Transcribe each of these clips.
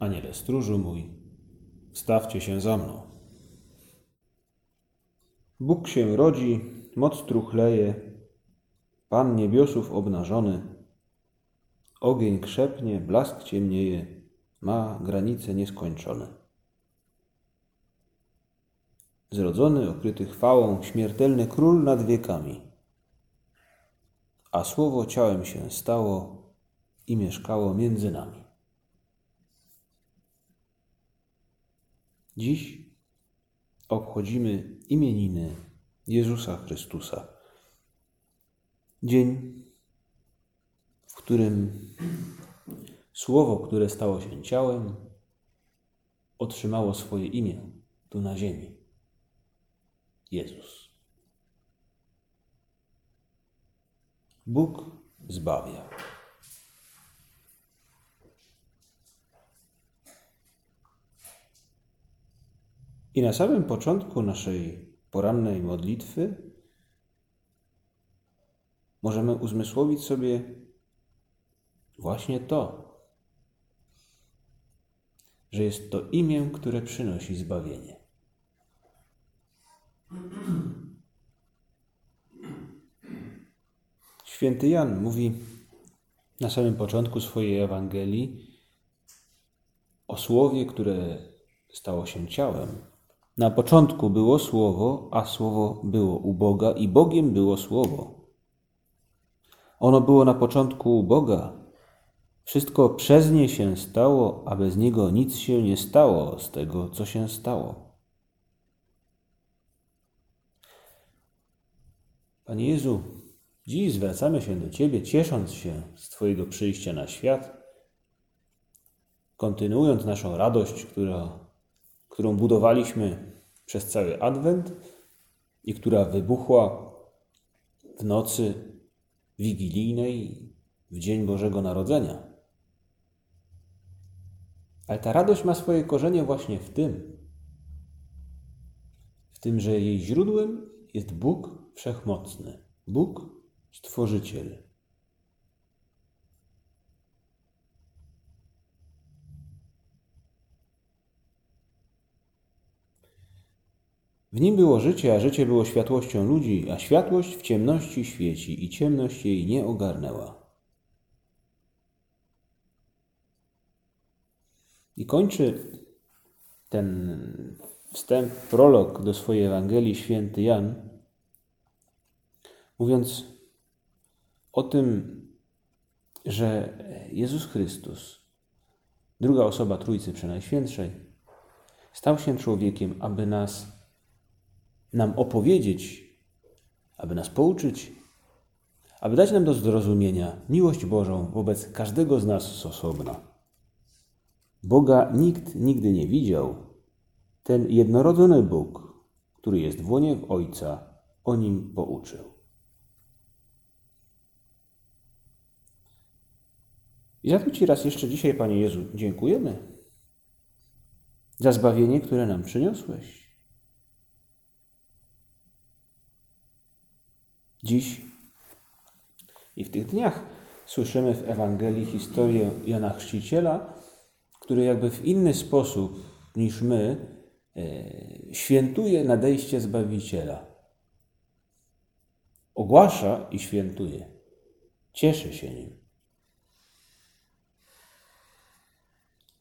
Aniele stróżu mój, stawcie się za mną. Bóg się rodzi, moc truchleje, Pan niebiosów obnażony, ogień krzepnie, blask ciemnieje, ma granice nieskończone. Zrodzony, okryty chwałą, śmiertelny król nad wiekami. A słowo ciałem się stało i mieszkało między nami. Dziś obchodzimy imieniny Jezusa Chrystusa. Dzień, w którym Słowo, które stało się ciałem, otrzymało swoje imię tu na ziemi. Jezus. Bóg zbawia. I na samym początku naszej porannej modlitwy możemy uzmysłowić sobie właśnie to, że jest to imię, które przynosi zbawienie. Święty Jan mówi na samym początku swojej Ewangelii o słowie, które stało się ciałem, na początku było Słowo, a Słowo było u Boga i Bogiem było Słowo. Ono było na początku u Boga. Wszystko przez nie się stało, a bez niego nic się nie stało z tego, co się stało. Panie Jezu, dziś zwracamy się do Ciebie, ciesząc się z Twojego przyjścia na świat, kontynuując naszą radość, która którą budowaliśmy przez cały Adwent i która wybuchła w nocy wigilijnej, w Dzień Bożego Narodzenia. Ale ta radość ma swoje korzenie właśnie w tym, w tym, że jej źródłem jest Bóg Wszechmocny, Bóg Stworzyciel. W nim było życie, a życie było światłością ludzi, a światłość w ciemności świeci i ciemność jej nie ogarnęła. I kończy ten wstęp, prolog do swojej Ewangelii święty Jan, mówiąc o tym, że Jezus Chrystus, druga osoba Trójcy Przenajświętszej, stał się człowiekiem, aby nas nam opowiedzieć, aby nas pouczyć, aby dać nam do zrozumienia miłość Bożą wobec każdego z nas z osobna. Boga nikt nigdy nie widział. Ten jednorodzony Bóg, który jest w łonie w Ojca, o nim pouczył. I za to Ci raz jeszcze dzisiaj, Panie Jezu, dziękujemy za zbawienie, które nam przyniosłeś. Dziś i w tych dniach słyszymy w Ewangelii historię Jana Chrzciciela, który jakby w inny sposób niż my e, świętuje nadejście Zbawiciela. Ogłasza i świętuje. Cieszy się nim.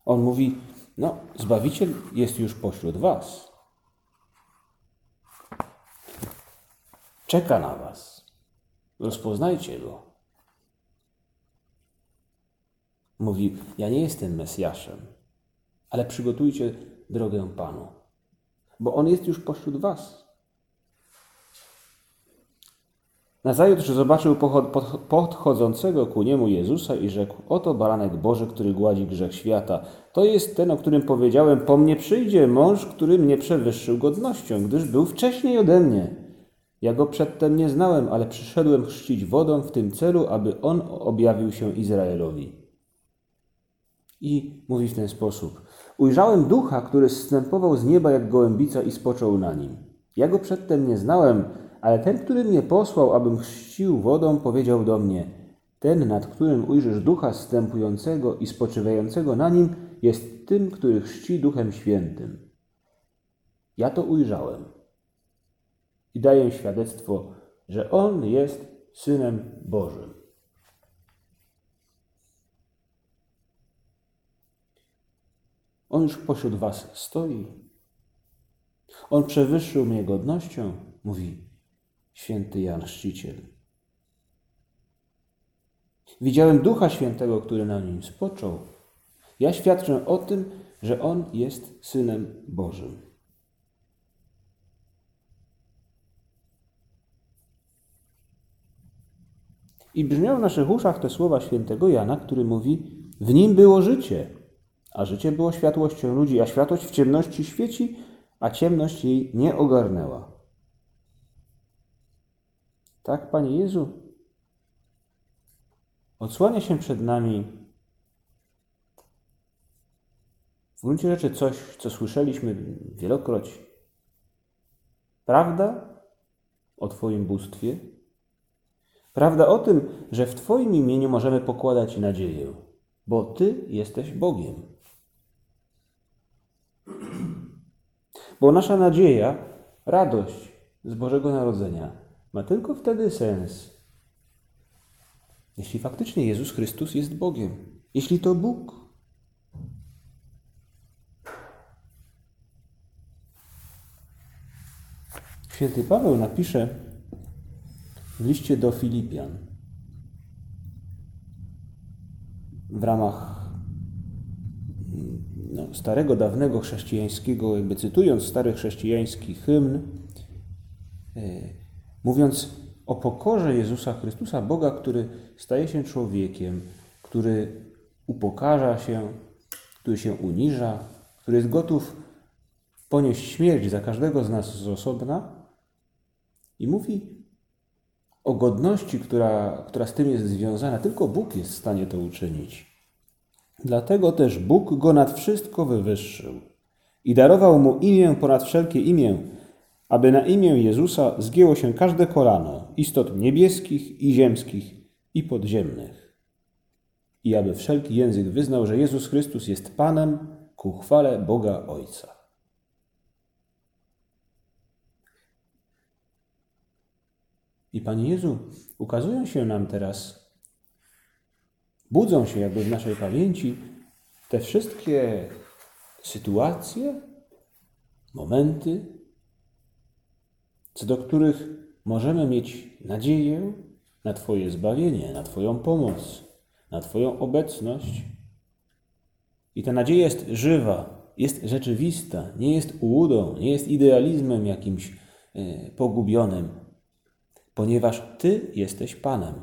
On mówi: No, Zbawiciel jest już pośród Was. Czeka na Was. Rozpoznajcie go. Mówi: Ja nie jestem Mesjaszem, ale przygotujcie drogę Panu, bo On jest już pośród Was. Nazajutrz zobaczył podchodzącego ku niemu Jezusa i rzekł: Oto baranek Boży, który gładzi grzech świata. To jest ten, o którym powiedziałem: Po mnie przyjdzie mąż, który mnie przewyższył godnością, gdyż był wcześniej ode mnie. Ja go przedtem nie znałem, ale przyszedłem chrzcić wodą w tym celu, aby on objawił się Izraelowi. I mówi w ten sposób: Ujrzałem ducha, który zstępował z nieba jak gołębica i spoczął na nim. Ja go przedtem nie znałem, ale ten, który mnie posłał, abym chrzcił wodą, powiedział do mnie: Ten, nad którym ujrzysz ducha zstępującego i spoczywającego na nim, jest tym, który chrzci duchem świętym. Ja to ujrzałem i daję świadectwo, że on jest synem Bożym. On już pośród was stoi. On przewyższył mnie godnością, mówi święty Jan Chrzciciel. Widziałem Ducha Świętego, który na nim spoczął. Ja świadczę o tym, że On jest Synem Bożym. I brzmią w naszych uszach te słowa świętego Jana, który mówi: W nim było życie, a życie było światłością ludzi, a światłość w ciemności świeci, a ciemność jej nie ogarnęła. Tak, Panie Jezu, odsłania się przed nami w gruncie rzeczy coś, co słyszeliśmy wielokroć. Prawda o Twoim bóstwie, prawda o tym, że w Twoim imieniu możemy pokładać nadzieję, bo Ty jesteś Bogiem. Bo nasza nadzieja, radość z Bożego Narodzenia ma tylko wtedy sens, jeśli faktycznie Jezus Chrystus jest Bogiem, jeśli to Bóg. Święty Paweł napisze w liście do Filipian. W ramach no, starego, dawnego chrześcijańskiego, jakby cytując stary chrześcijański hymn, e, mówiąc o pokorze Jezusa Chrystusa, Boga, który staje się człowiekiem, który upokarza się, który się uniża, który jest gotów ponieść śmierć za każdego z nas z osobna. I mówi o godności, która, która z tym jest związana. Tylko Bóg jest w stanie to uczynić. Dlatego też Bóg go nad wszystko wywyższył i darował mu imię ponad wszelkie imię, aby na imię Jezusa zgięło się każde kolano istot niebieskich i ziemskich i podziemnych. I aby wszelki język wyznał, że Jezus Chrystus jest Panem ku chwale Boga Ojca. I Panie Jezu, ukazują się nam teraz, budzą się jakby w naszej pamięci te wszystkie sytuacje, momenty, co do których możemy mieć nadzieję na Twoje zbawienie, na Twoją pomoc, na Twoją obecność. I ta nadzieja jest żywa, jest rzeczywista, nie jest ułudą, nie jest idealizmem jakimś e, pogubionym, ponieważ Ty jesteś Panem.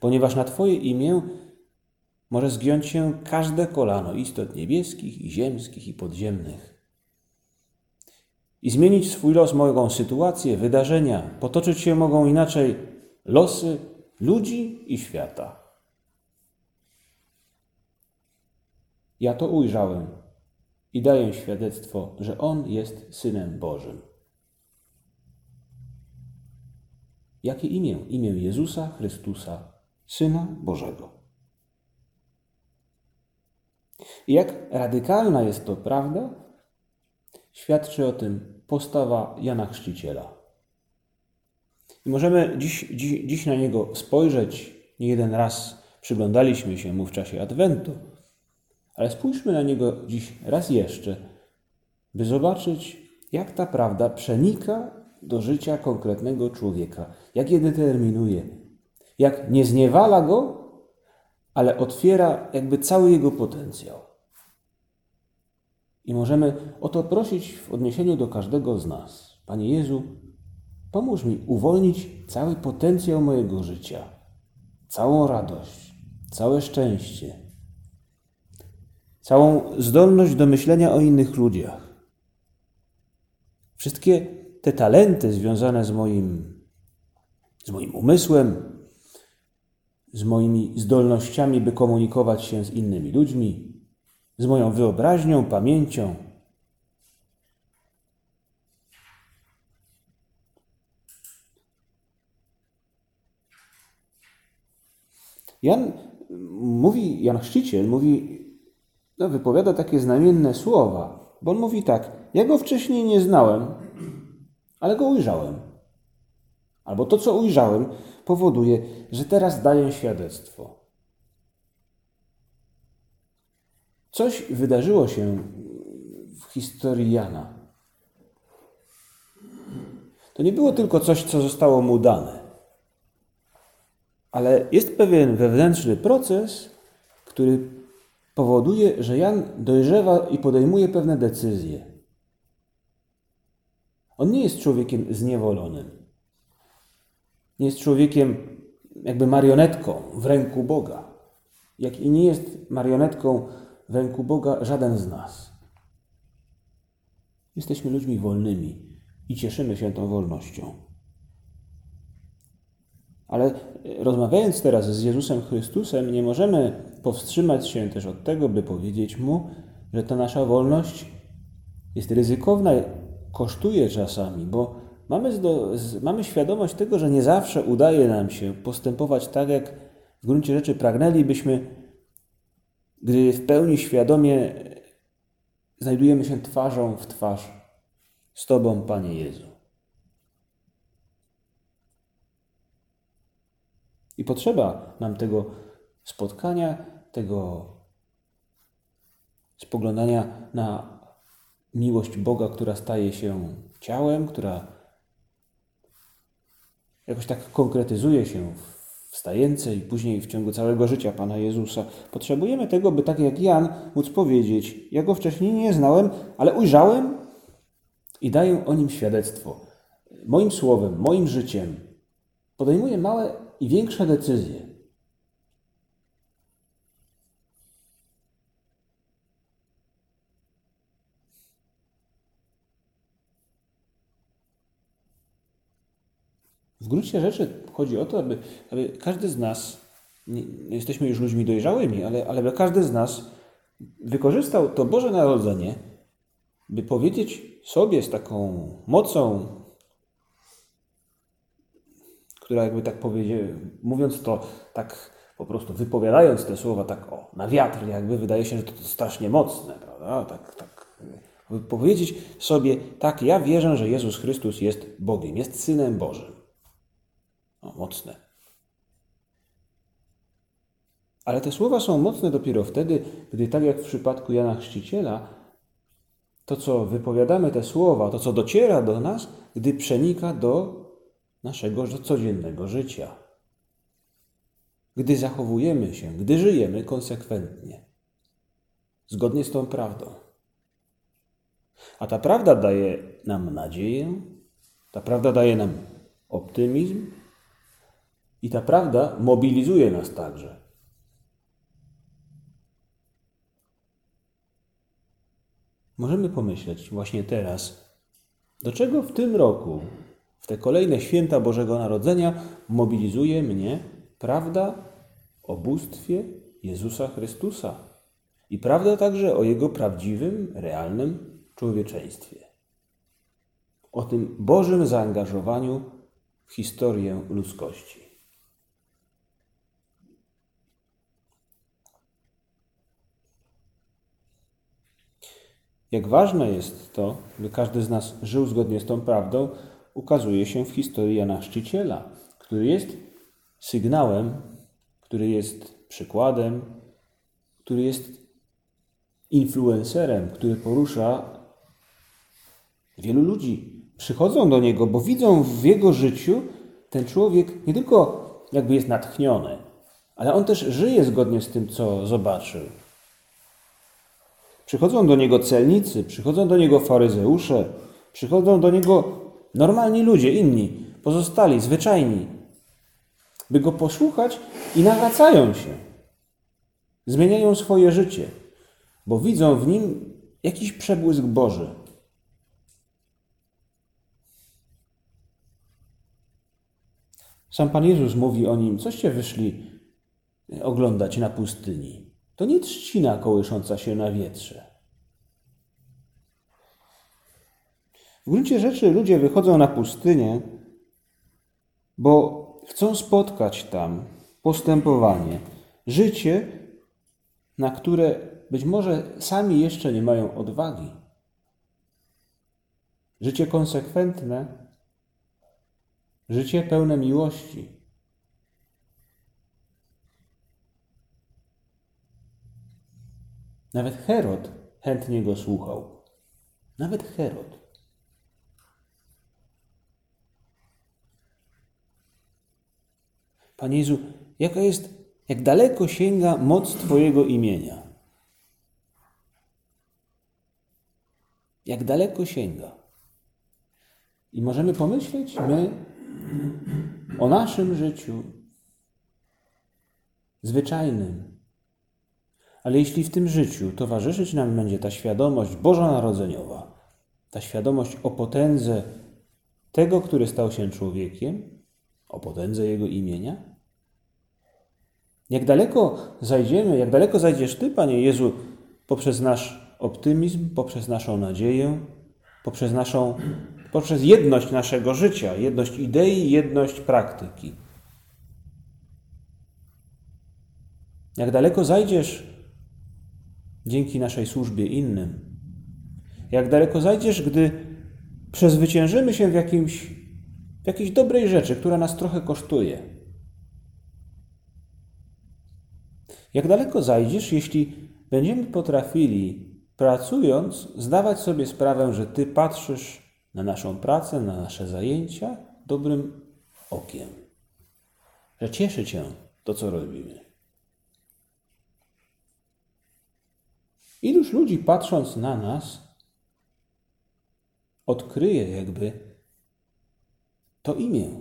Ponieważ na Twoje imię może zgiąć się każde kolano istot niebieskich i ziemskich i podziemnych i zmienić swój los mogą sytuacje, wydarzenia, potoczyć się mogą inaczej losy ludzi i świata. Ja to ujrzałem i daję świadectwo, że On jest Synem Bożym. Jakie imię? Imię Jezusa Chrystusa, Syna Bożego. I jak radykalna jest to prawda, świadczy o tym postawa Jana Chrzciciela. I możemy dziś, dziś, dziś na niego spojrzeć. Nie jeden raz przyglądaliśmy się mu w czasie Adwentu, ale spójrzmy na niego dziś raz jeszcze, by zobaczyć, jak ta prawda przenika do życia konkretnego człowieka, jak je determinuje, jak nie zniewala go, ale otwiera jakby cały jego potencjał. I możemy o to prosić w odniesieniu do każdego z nas. Panie Jezu, Pomóż mi uwolnić cały potencjał mojego życia, całą radość, całe szczęście, całą zdolność do myślenia o innych ludziach. Wszystkie te talenty związane z moim, z moim umysłem, z moimi zdolnościami, by komunikować się z innymi ludźmi, z moją wyobraźnią, pamięcią. Jan mówi, Jan Chrzciciel mówi, no, wypowiada takie znamienne słowa, bo on mówi tak: Ja go wcześniej nie znałem, ale go ujrzałem. Albo to, co ujrzałem, powoduje, że teraz daję świadectwo. Coś wydarzyło się w historii Jana. To nie było tylko coś, co zostało mu dane, ale jest pewien wewnętrzny proces, który powoduje, że Jan dojrzewa i podejmuje pewne decyzje. On nie jest człowiekiem zniewolonym. Nie jest człowiekiem jakby marionetką w ręku Boga. Jak i nie jest marionetką w ręku Boga żaden z nas. Jesteśmy ludźmi wolnymi i cieszymy się tą wolnością. Ale rozmawiając teraz z Jezusem Chrystusem, nie możemy powstrzymać się też od tego, by powiedzieć Mu, że ta nasza wolność jest ryzykowna, kosztuje czasami, bo mamy, mamy świadomość tego, że nie zawsze udaje nam się postępować tak, jak w gruncie rzeczy pragnęlibyśmy, gdy w pełni świadomie znajdujemy się twarzą w twarz z Tobą, Panie Jezu. I potrzeba nam tego spotkania, tego spoglądania na miłość Boga, która staje się ciałem, która jakoś tak konkretyzuje się w stajence i później w ciągu całego życia Pana Jezusa. Potrzebujemy tego, by tak jak Jan móc powiedzieć: Ja go wcześniej nie znałem, ale ujrzałem i daję o nim świadectwo. Moim słowem, moim życiem podejmuję małe i większe decyzje. W gruncie rzeczy chodzi o to, aby, aby każdy z nas, nie, jesteśmy już ludźmi dojrzałymi, ale, ale aby każdy z nas wykorzystał to Boże Narodzenie, by powiedzieć sobie z taką mocą, która jakby tak powiedzie, mówiąc to tak po prostu wypowiadając te słowa tak o, na wiatr, jakby wydaje się, że to, to strasznie mocne, prawda? Tak, tak. Powiedzieć sobie, tak, ja wierzę, że Jezus Chrystus jest Bogiem, jest Synem Bożym. O, mocne. Ale te słowa są mocne dopiero wtedy, gdy tak jak w przypadku Jana Chrzciciela, to co wypowiadamy te słowa, to co dociera do nas, gdy przenika do naszego codziennego życia. Gdy zachowujemy się, gdy żyjemy konsekwentnie, zgodnie z tą prawdą. A ta prawda daje nam nadzieję, ta prawda daje nam optymizm, i ta prawda mobilizuje nas także. Możemy pomyśleć właśnie teraz, do czego w tym roku, w te kolejne święta Bożego Narodzenia, mobilizuje mnie prawda o bóstwie Jezusa Chrystusa i prawda także o Jego prawdziwym, realnym człowieczeństwie. O tym Bożym zaangażowaniu w historię ludzkości. Jak ważne jest to, by każdy z nas żył zgodnie z tą prawdą, ukazuje się w historii Jana Szczyciela, który jest sygnałem, który jest przykładem, który jest influencerem, który porusza wielu ludzi. Przychodzą do niego, bo widzą w jego życiu ten człowiek nie tylko jakby jest natchniony, ale on też żyje zgodnie z tym, co zobaczył. Przychodzą do niego celnicy, przychodzą do niego faryzeusze, przychodzą do niego Normalni ludzie, inni, pozostali, zwyczajni, by go posłuchać i nawracają się. Zmieniają swoje życie, bo widzą w nim jakiś przebłysk Boży. Sam Pan Jezus mówi o nim, coście wyszli oglądać na pustyni. To nie trzcina kołysząca się na wietrze. W gruncie rzeczy ludzie wychodzą na pustynię, bo chcą spotkać tam postępowanie, życie, na które być może sami jeszcze nie mają odwagi. Życie konsekwentne, życie pełne miłości. Nawet Herod chętnie go słuchał. Nawet Herod. Panie Jezu, jaka jest, jak daleko sięga moc Twojego imienia? Jak daleko sięga? I możemy pomyśleć my o naszym życiu zwyczajnym. Ale jeśli w tym życiu towarzyszyć nam będzie ta świadomość bożonarodzeniowa, ta świadomość o potędze tego, który stał się człowiekiem, o potędze Jego imienia? Jak daleko zajdziemy, jak daleko zajdziesz Ty, Panie Jezu, poprzez nasz optymizm, poprzez naszą nadzieję, poprzez naszą, poprzez jedność naszego życia, jedność idei, jedność praktyki. Jak daleko zajdziesz dzięki naszej służbie innym? Jak daleko zajdziesz, gdy przezwyciężymy się w jakimś jakiejś dobrej rzeczy, która nas trochę kosztuje. Jak daleko zajdziesz, jeśli będziemy potrafili, pracując, zdawać sobie sprawę, że Ty patrzysz na naszą pracę, na nasze zajęcia dobrym okiem, że cieszy Cię to, co robimy. Iluż ludzi patrząc na nas, odkryje jakby to imię,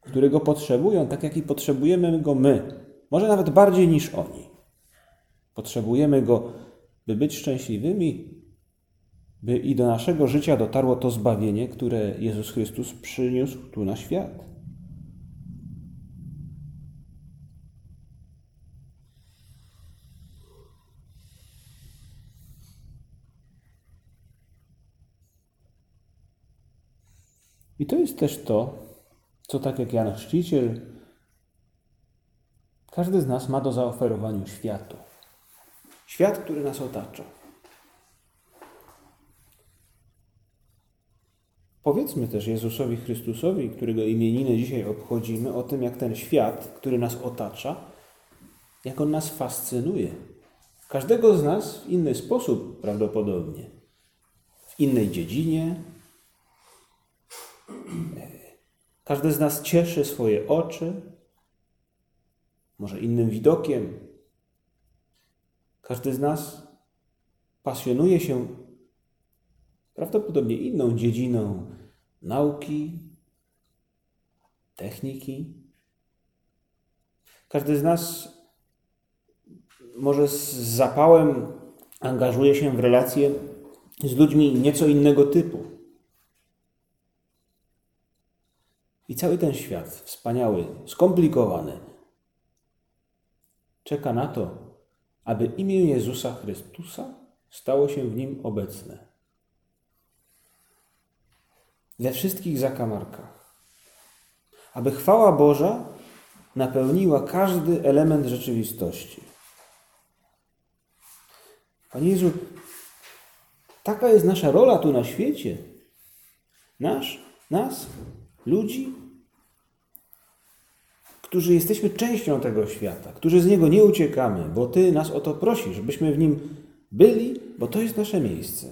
którego potrzebują, tak jak i potrzebujemy go my, może nawet bardziej niż oni. Potrzebujemy go, by być szczęśliwymi, by i do naszego życia dotarło to zbawienie, które Jezus Chrystus przyniósł tu na świat. I to jest też to, co tak jak Jan Chrzciciel, każdy z nas ma do zaoferowania światu. Świat, który nas otacza. Powiedzmy też Jezusowi Chrystusowi, którego imieniny dzisiaj obchodzimy, o tym, jak ten świat, który nas otacza, jak on nas fascynuje. Każdego z nas w inny sposób prawdopodobnie. W innej dziedzinie, każdy z nas cieszy swoje oczy, może innym widokiem. Każdy z nas pasjonuje się prawdopodobnie inną dziedziną nauki, techniki. Każdy z nas może z zapałem angażuje się w relacje z ludźmi nieco innego typu. I cały ten świat, wspaniały, skomplikowany, czeka na to, aby imię Jezusa Chrystusa stało się w nim obecne. We wszystkich zakamarkach. Aby chwała Boża napełniła każdy element rzeczywistości. Panie Jezu, taka jest nasza rola tu na świecie. Nasz, nas, ludzi, którzy jesteśmy częścią tego świata, którzy z niego nie uciekamy, bo Ty nas o to prosisz, byśmy w nim byli, bo to jest nasze miejsce.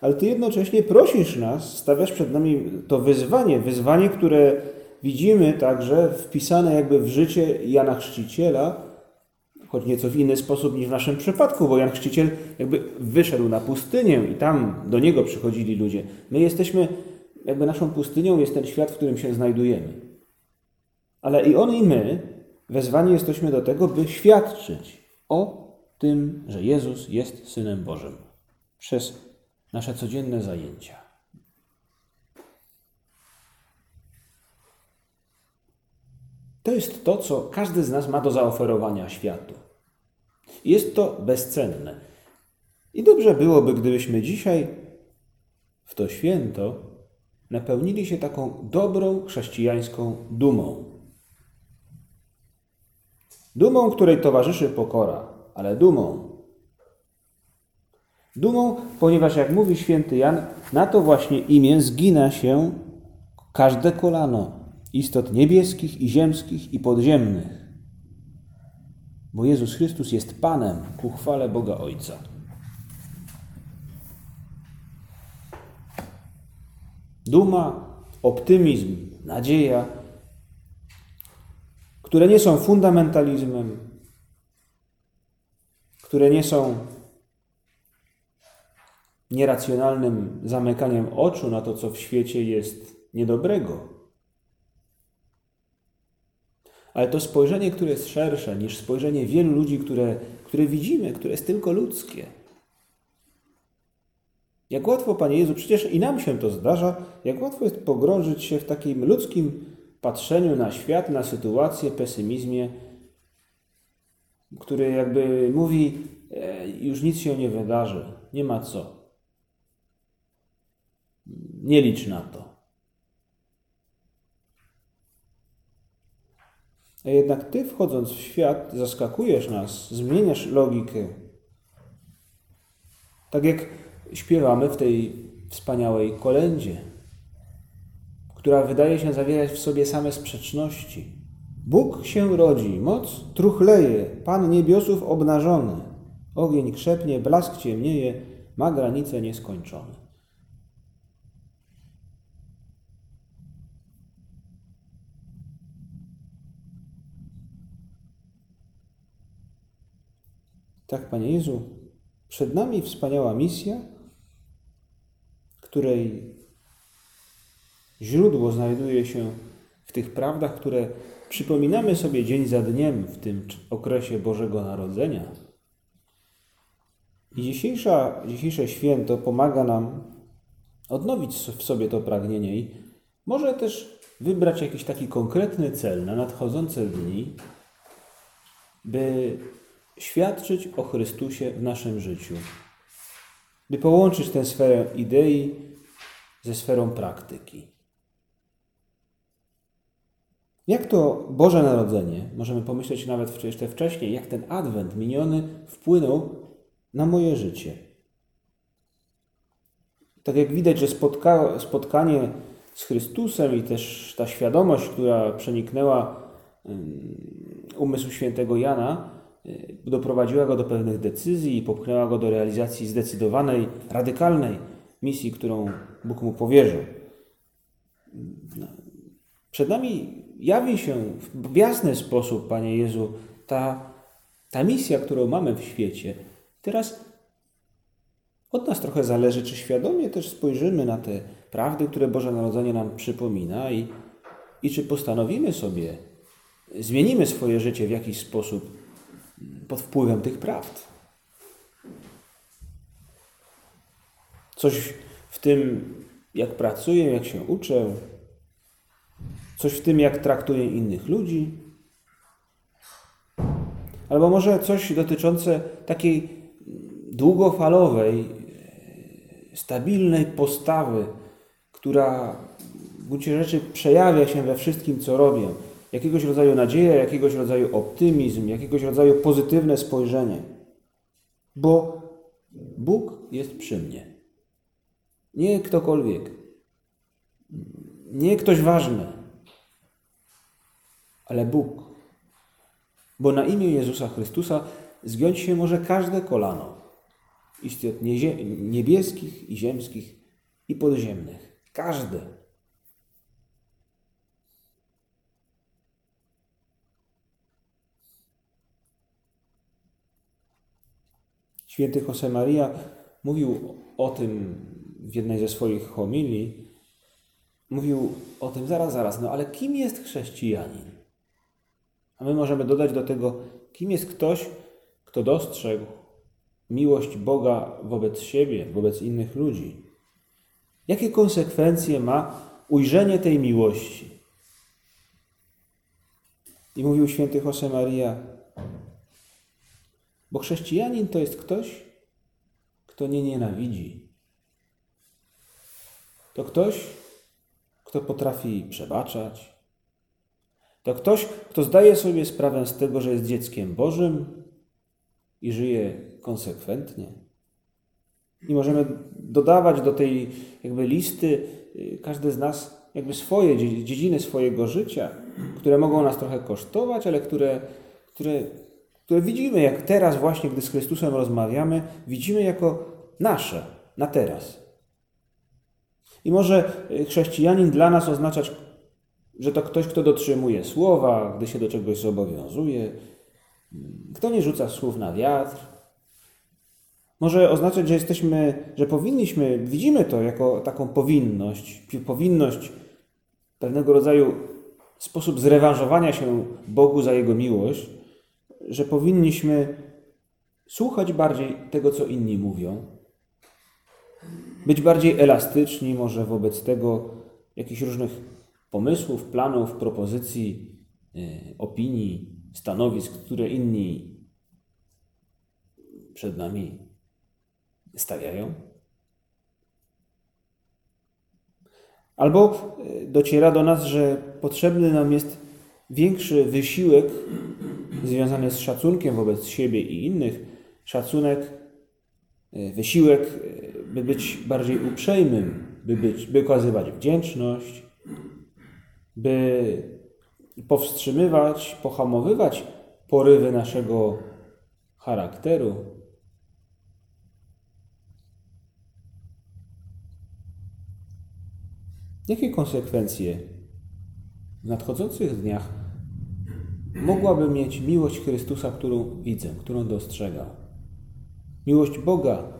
Ale Ty jednocześnie prosisz nas, stawiasz przed nami to wyzwanie, wyzwanie, które widzimy także wpisane jakby w życie Jana Chrzciciela, choć nieco w inny sposób niż w naszym przypadku, bo Jan Chrzciciel jakby wyszedł na pustynię i tam do niego przychodzili ludzie. My jesteśmy jakby naszą pustynią jest ten świat, w którym się znajdujemy. Ale i on, i my wezwani jesteśmy do tego, by świadczyć o tym, że Jezus jest Synem Bożym przez nasze codzienne zajęcia. To jest to, co każdy z nas ma do zaoferowania światu. Jest to bezcenne. I dobrze byłoby, gdybyśmy dzisiaj w to święto napełnili się taką dobrą chrześcijańską dumą. Dumą, której towarzyszy pokora, ale dumą. Dumą, ponieważ jak mówi święty Jan, na to właśnie imię zgina się każde kolano istot niebieskich i ziemskich i podziemnych. Bo Jezus Chrystus jest Panem ku chwale Boga Ojca. Duma, optymizm, nadzieja, które nie są fundamentalizmem, które nie są nieracjonalnym zamykaniem oczu na to, co w świecie jest niedobrego. Ale to spojrzenie, które jest szersze niż spojrzenie wielu ludzi, które, które widzimy, które jest tylko ludzkie. Jak łatwo, Panie Jezu, przecież i nam się to zdarza, jak łatwo jest pogrążyć się w takim ludzkim patrzeniu na świat, na sytuację, pesymizmie, który jakby mówi, e, już nic się nie wydarzy, nie ma co. Nie licz na to. A jednak Ty, wchodząc w świat, zaskakujesz nas, zmieniasz logikę. Tak jak śpiewamy w tej wspaniałej kolędzie, która wydaje się zawierać w sobie same sprzeczności. Bóg się rodzi, moc truchleje, Pan niebiosów obnażony. Ogień krzepnie, blask ciemnieje, ma granice nieskończone. Tak, Panie Jezu, przed nami wspaniała misja, której źródło znajduje się w tych prawdach, które przypominamy sobie dzień za dniem w tym okresie Bożego Narodzenia. I dzisiejsza, dzisiejsze święto pomaga nam odnowić w sobie to pragnienie i może też wybrać jakiś taki konkretny cel na nadchodzące dni, by świadczyć o Chrystusie w naszym życiu, by połączyć tę sferę idei ze sferą praktyki. Jak to Boże Narodzenie, możemy pomyśleć nawet jeszcze wcześniej, jak ten adwent miniony wpłynął na moje życie. Tak jak widać, że spotka, spotkanie z Chrystusem i też ta świadomość, która przeniknęła umysł świętego Jana, doprowadziła go do pewnych decyzji i popchnęła go do realizacji zdecydowanej, radykalnej misji, którą Bóg mu powierzył. No, przed nami jawi się w jasny sposób, Panie Jezu, ta, ta misja, którą mamy w świecie. Teraz od nas trochę zależy, czy świadomie też spojrzymy na te prawdy, które Boże Narodzenie nam przypomina i, i czy postanowimy sobie, zmienimy swoje życie w jakiś sposób pod wpływem tych prawd. Coś w tym, jak pracuję, jak się uczę, coś w tym, jak traktuję innych ludzi, albo może coś dotyczące takiej długofalowej, stabilnej postawy, która w gruncie rzeczy przejawia się we wszystkim, co robię jakiegoś rodzaju nadzieję, jakiegoś rodzaju optymizm, jakiegoś rodzaju pozytywne spojrzenie. Bo Bóg jest przy mnie. Nie ktokolwiek. Nie ktoś ważny, ale Bóg. Bo na imię Jezusa Chrystusa zgiąć się może każde kolano istot niebieskich i ziemskich i podziemnych. Każde. Święty Josemaria mówił o tym w jednej ze swoich homilii, mówił o tym zaraz, zaraz, no ale kim jest chrześcijanin? A my możemy dodać do tego, kim jest ktoś, kto dostrzegł miłość Boga wobec siebie, wobec innych ludzi. Jakie konsekwencje ma ujrzenie tej miłości? I mówił święty Josemaria, bo chrześcijanin to jest ktoś, kto nie nienawidzi. To ktoś, kto potrafi przebaczać. To ktoś, kto zdaje sobie sprawę z tego, że jest dzieckiem Bożym i żyje konsekwentnie. I możemy dodawać do tej jakby listy y, każdy z nas jakby swoje dziedziny swojego życia, które mogą nas trochę kosztować, ale które, które, które widzimy, jak teraz właśnie, gdy z Chrystusem rozmawiamy, widzimy jako nasze, na teraz. I może y, chrześcijanin dla nas oznaczać, że to ktoś, kto dotrzymuje słowa, gdy się do czegoś zobowiązuje, kto nie rzuca słów na wiatr. Może oznaczać, że jesteśmy, że powinniśmy, widzimy to jako taką powinność, powinność pewnego rodzaju sposób zrewanżowania się Bogu za Jego miłość, że powinniśmy słuchać bardziej tego, co inni mówią, być bardziej elastyczni może wobec tego jakichś różnych pomysłów, planów, propozycji, yy, opinii, stanowisk, które inni przed nami stawiają. Albo e, dociera do nas, że potrzebny nam jest większy wysiłek związany z szacunkiem wobec siebie i innych, szacunek, e, wysiłek, e, by być bardziej uprzejmym, by, być, by okazywać wdzięczność, by powstrzymywać, pohamowywać porywy naszego charakteru. Jakie konsekwencje w nadchodzących dniach mogłaby mieć miłość Chrystusa, którą widzę, którą dostrzegam? Miłość Boga,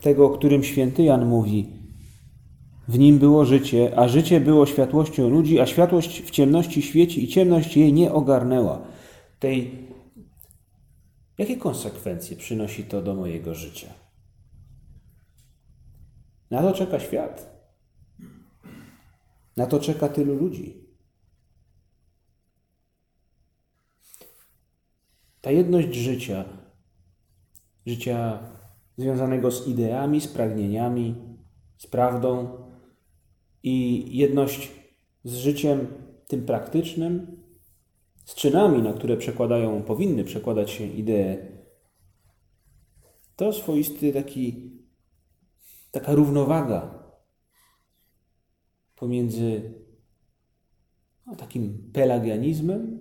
tego, o którym święty Jan mówi, w nim było życie, a życie było światłością ludzi, a światłość w ciemności świeci i ciemność jej nie ogarnęła. Tej... Jakie konsekwencje przynosi to do mojego życia? Na to czeka świat. Na to czeka tylu ludzi. Ta jedność życia, życia związanego z ideami, z pragnieniami, z prawdą, i jedność z życiem tym praktycznym, z czynami, na które przekładają, powinny przekładać się idee, to swoisty taki, taka równowaga pomiędzy no, takim pelagianizmem,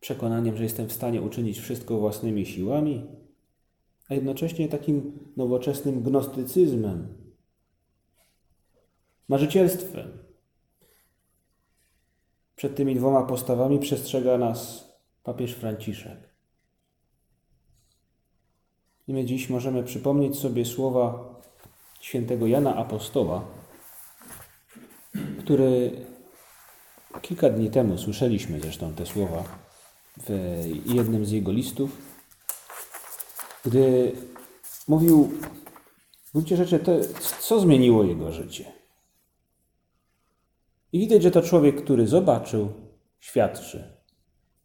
przekonaniem, że jestem w stanie uczynić wszystko własnymi siłami, a jednocześnie takim nowoczesnym gnostycyzmem, marzycielstwem. Przed tymi dwoma postawami przestrzega nas papież Franciszek. I my dziś możemy przypomnieć sobie słowa świętego Jana Apostoła, który kilka dni temu słyszeliśmy zresztą te słowa w jednym z jego listów, gdy mówił w gruncie rzeczy, to, co zmieniło jego życie. I widać, że to człowiek, który zobaczył, świadczy.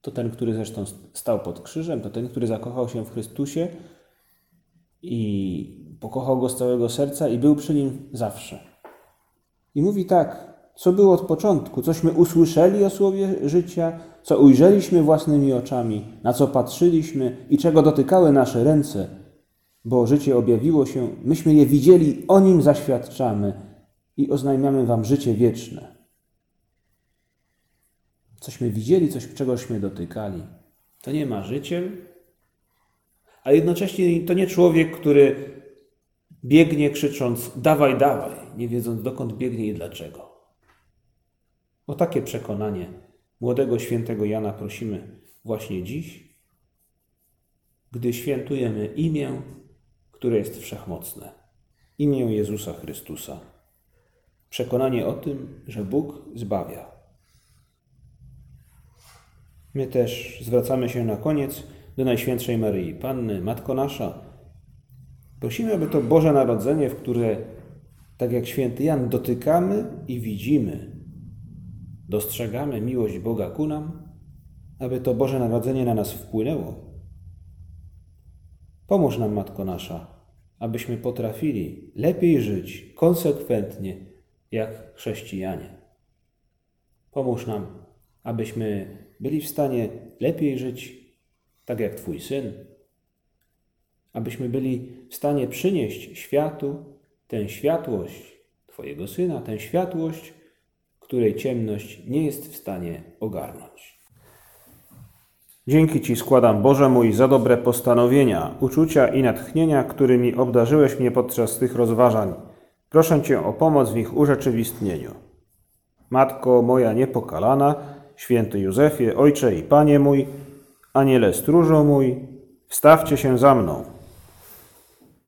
To ten, który zresztą stał pod krzyżem, to ten, który zakochał się w Chrystusie i pokochał go z całego serca i był przy nim zawsze. I mówi tak, co było od początku, cośmy usłyszeli o słowie życia, co ujrzeliśmy własnymi oczami, na co patrzyliśmy i czego dotykały nasze ręce, bo życie objawiło się, myśmy je widzieli, o nim zaświadczamy i oznajmiamy wam życie wieczne cośmy widzieli, coś, czegośmy dotykali. To nie marzyciel, a jednocześnie to nie człowiek, który biegnie krzycząc dawaj, dawaj, nie wiedząc dokąd biegnie i dlaczego. O takie przekonanie młodego świętego Jana prosimy właśnie dziś, gdy świętujemy imię, które jest wszechmocne. Imię Jezusa Chrystusa. Przekonanie o tym, że Bóg zbawia. My też zwracamy się na koniec do Najświętszej Maryi Panny, Matko Nasza. Prosimy, aby to Boże Narodzenie, w które, tak jak święty Jan, dotykamy i widzimy, dostrzegamy miłość Boga ku nam, aby to Boże Narodzenie na nas wpłynęło. Pomóż nam, Matko Nasza, abyśmy potrafili lepiej żyć konsekwentnie jak chrześcijanie. Pomóż nam, abyśmy byli w stanie lepiej żyć tak jak Twój syn, abyśmy byli w stanie przynieść światu tę światłość Twojego syna, tę światłość, której ciemność nie jest w stanie ogarnąć. Dzięki Ci składam, Boże mój, za dobre postanowienia, uczucia i natchnienia, którymi obdarzyłeś mnie podczas tych rozważań. Proszę Cię o pomoc w ich urzeczywistnieniu. Matko moja niepokalana, święty Józefie, Ojcze i Panie mój, Aniele stróżo mój, wstawcie się za mną.